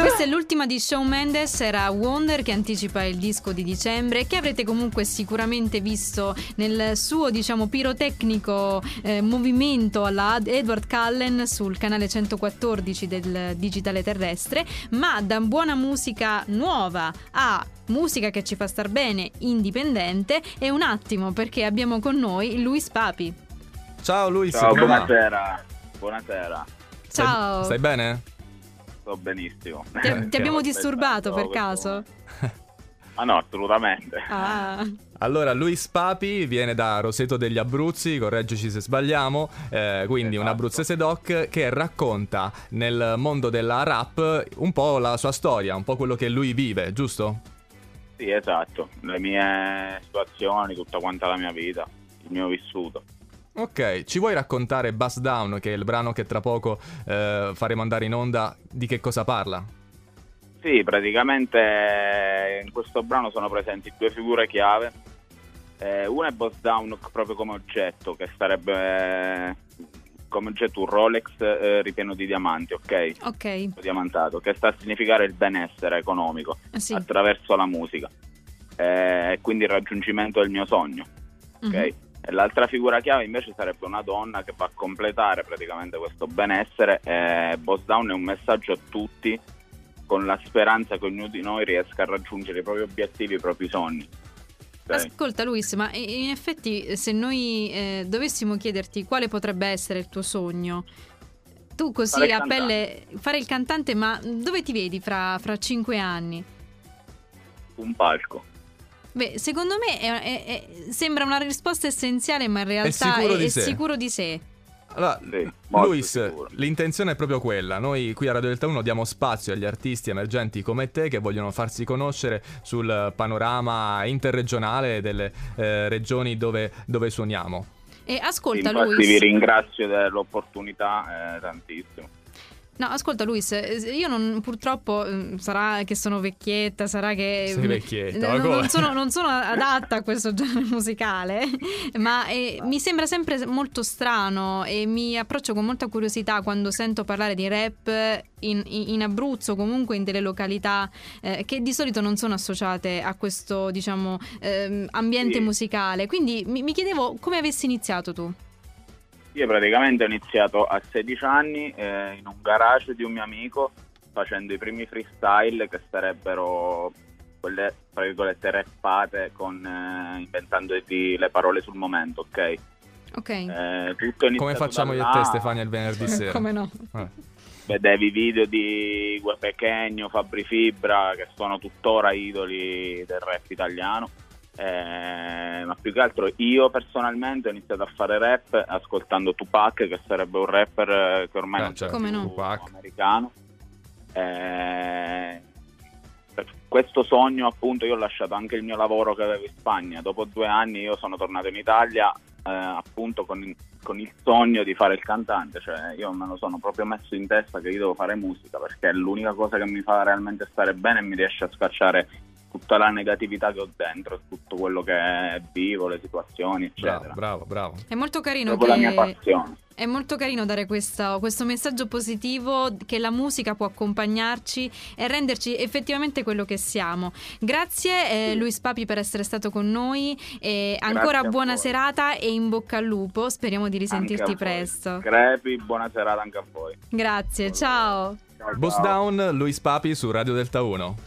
Questa è l'ultima di Shawn Mendes, era Wonder che anticipa il disco di dicembre che avrete comunque sicuramente visto nel suo diciamo pirotecnico eh, movimento alla Edward Cullen sul canale 114 del digitale terrestre, ma da buona musica nuova a musica che ci fa star bene, indipendente, è un attimo perché abbiamo con noi Luis Papi. Ciao Luis, Ciao, buonasera. Buonasera. Ciao. Stai, stai bene? Sto benissimo. Ti, ti abbiamo disturbato per caso? Ah no, assolutamente. Ah. Allora, Luis Papi viene da Roseto degli Abruzzi, correggici se sbagliamo, eh, quindi un Esatto. abruzzese doc che racconta nel mondo della rap un po' la sua storia, un po' quello che lui vive, giusto? Sì, esatto. Le mie situazioni, tutta quanta la mia vita, il mio vissuto. Ok, ci vuoi raccontare Bust Down, che è il brano che tra poco eh, faremo andare in onda, di che cosa parla? Sì, praticamente in questo brano sono presenti due figure chiave. Eh, una è Boss Down proprio come oggetto, che sarebbe eh, come oggetto un Rolex eh, ripieno di diamanti, ok? Ok, Diamantato, che sta a significare il benessere economico eh, sì. attraverso la musica. Eh, E quindi il raggiungimento del mio sogno. ok? Mhm. E l'altra figura chiave invece sarebbe una donna che va a completare praticamente questo benessere. E Boss Down è un messaggio a tutti con la speranza che ognuno di noi riesca a raggiungere i propri obiettivi, i propri sogni. Ascolta Luis, ma in effetti se noi eh, dovessimo chiederti quale potrebbe essere il tuo sogno, tu così Fare a pelle fare il cantante, ma dove ti vedi fra, fra cinque anni? Un palco. Beh, secondo me è- è- è- sembra una risposta essenziale, ma in realtà sicuro di è sé. sicuro di sé. Allora, Sì, Luis, sicuro. l'intenzione è proprio quella. Noi qui a Radio Delta 1 diamo spazio agli artisti emergenti come te che vogliono farsi conoscere sul panorama interregionale delle eh, regioni dove, dove suoniamo. E ascolta Infatti Luis. vi ringrazio dell'opportunità eh, tantissimo. No, ascolta Luis, eh, io non, purtroppo eh, sarà che sono vecchietta, sarà che Sei vecchietta, eh, ma non, sono, non sono adatta a questo genere musicale, ma eh, mi sembra sempre molto strano e mi approccio con molta curiosità quando sento parlare di rap in, in- Abruzzo, comunque in delle località eh, che di solito non sono associate a questo, diciamo, ehm, ambiente Sì. musicale. Quindi mi, mi chiedevo come avessi iniziato tu. Io praticamente ho iniziato a 16 anni eh, in un garage di un mio amico facendo i primi freestyle che sarebbero quelle tra virgolette rappate con eh, inventandoti le parole sul momento, ok? Ok. Eh, Come facciamo io e te Stefania il venerdì sera? Come no? Eh. Vedevi video di Gue Pechegno, Fabri Fibra che sono tuttora idoli del rap italiano. Eh, ma più che altro io personalmente ho iniziato a fare rap ascoltando Tupac che sarebbe un rapper eh, che ormai Eh, non c'è certo, Come no? Tupac. americano Eh, questo sogno appunto io ho lasciato anche il mio lavoro che avevo in Spagna dopo due anni io sono tornato in Italia eh, appunto con, con il sogno di fare il cantante cioè io me lo sono proprio messo in testa che io devo fare musica perché è l'unica cosa che mi fa realmente stare bene e mi riesce a scacciare tutta la negatività che ho dentro tutto quello che vivo le situazioni eccetera Bravo, bravo, bravo. È molto carino proprio la mia che passione È molto carino dare questo, questo messaggio positivo che la musica può accompagnarci e renderci effettivamente quello che siamo. Grazie eh, Luis Papi per essere stato con noi e ancora buona voi. serata e in bocca al lupo. Speriamo di risentirti presto. Crepi buona serata anche a voi Grazie, ciao. Ciao, Boss ciao. Down, Luis Papi su Radio Delta 1.